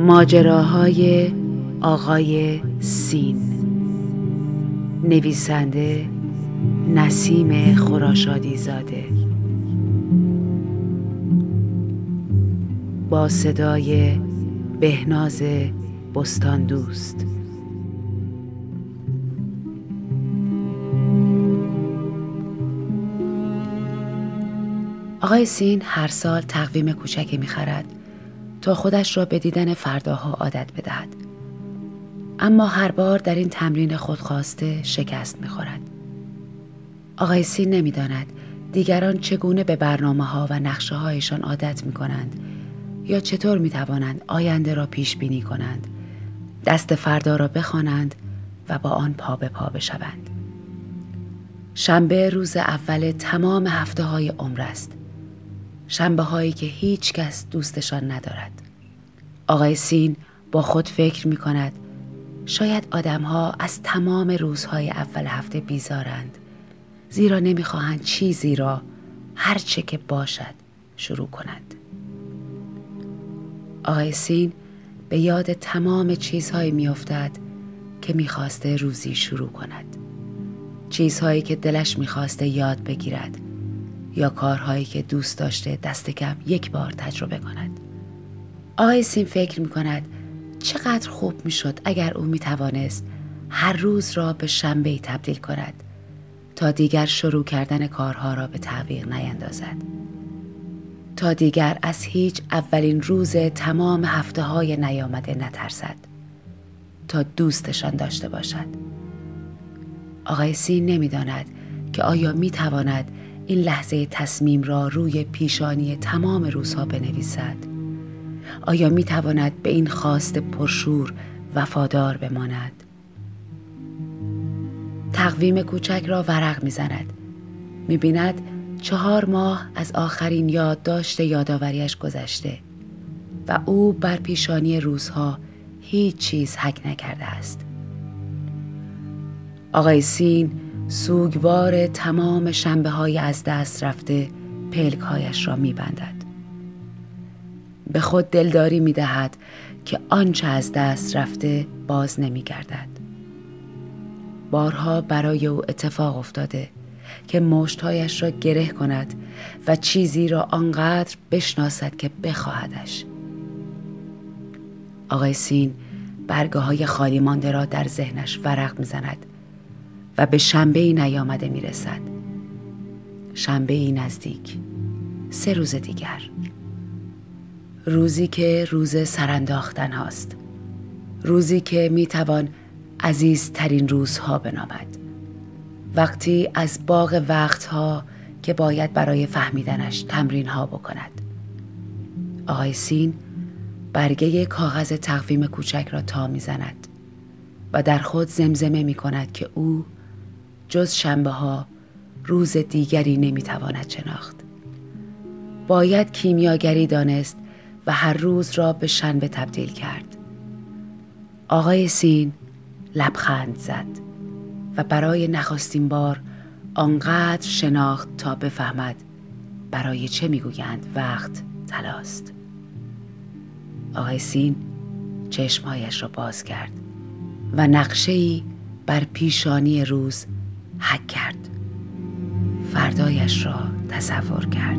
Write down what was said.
ماجراهای آقای سین. نویسنده نسیم خراشادی زاده با صدای بهناز بستان دوست آقای سین هر سال تقویم کوچکی می‌خرد. تا خودش را به دیدن فرداها عادت بدهد. اما هر بار در این تمرین خودخواسته شکست می‌خورد. آقای سین نمی‌داند دیگران چگونه به برنامه ها و نقشه هایشان عادت می کنند یا چطور می توانند آینده را پیش بینی کنند دست فردا را بخوانند و با آن پا به پا بشوند. شنبه روز اول تمام هفته های عمر است. شنبه هایی که هیچ کس دوستشان ندارد. آقای سین با خود فکر می کند شاید آدمها از تمام روزهای اول هفته بیزارند زیرا نمی‌خواهند چیزی را هر چه که باشد شروع کنند. آقای سین به یاد تمام چیزهایی میافتد که می‌خواسته روزی شروع کند. چیزهایی که دلش می‌خواسته یاد بگیرد. یا کارهایی که دوست داشته دست کم یک بار تجربه کند. آقای سین فکر می کند چقدر خوب می شد اگر او می توانست هر روز را به شنبه تبدیل کند تا دیگر شروع کردن کارها را به تعویق نیندازد. تا دیگر از هیچ اولین روز تمام هفته های نیامده نترسد. تا دوستشان داشته باشد. آقای سین نمی‌داند که آیا می تواند این لحظه تصمیم را روی پیشانی تمام روزها بنویسد. آیا می تواند به این خواست پرشور وفادار بماند؟ تقویم کوچک را ورق می‌زند. می‌بیند چهار ماه از آخرین یادداشت یادآوریش گذشته و او بر پیشانی روزها هیچ چیز حک نکرده است. آقای سین سوگوار تمام شنبه های از دست رفته پلک هایش را می بندد. به خود دلداری می دهد که آنچه از دست رفته باز نمی گردد. بارها برای او اتفاق افتاده که مشتهایش را گره کند و چیزی را آنقدر بشناسد که بخواهدش. آقای سین برگه های خالی مانده را در ذهنش ورق می‌زند و به شنبه ای نیامده می رسد. شنبه ای نزدیک. سه روز دیگر. روزی که روز سرانداختن هاست. روزی که می توان عزیزترین روزها بنامد. وقتی از باغ وقتها که باید برای فهمیدنش تمرین ها بکند. آقای سین برگه کاغذ تقویم کوچک را تا می‌زند و در خود زمزمه می کند که او جز شنبه ها روز دیگری نمی‌تواند شناخت. باید کیمیاگری دانست و هر روز را به شنبه تبدیل کرد. آقای سین لبخند زد و برای نخستین بار آنقدر شناخت تا بفهمد برای چه می‌گویند وقت تلاست. آقای سین چشمهایش را باز کرد و نقشه ای بر پیشانی روز حک کرد. فردایش را تصور کرد.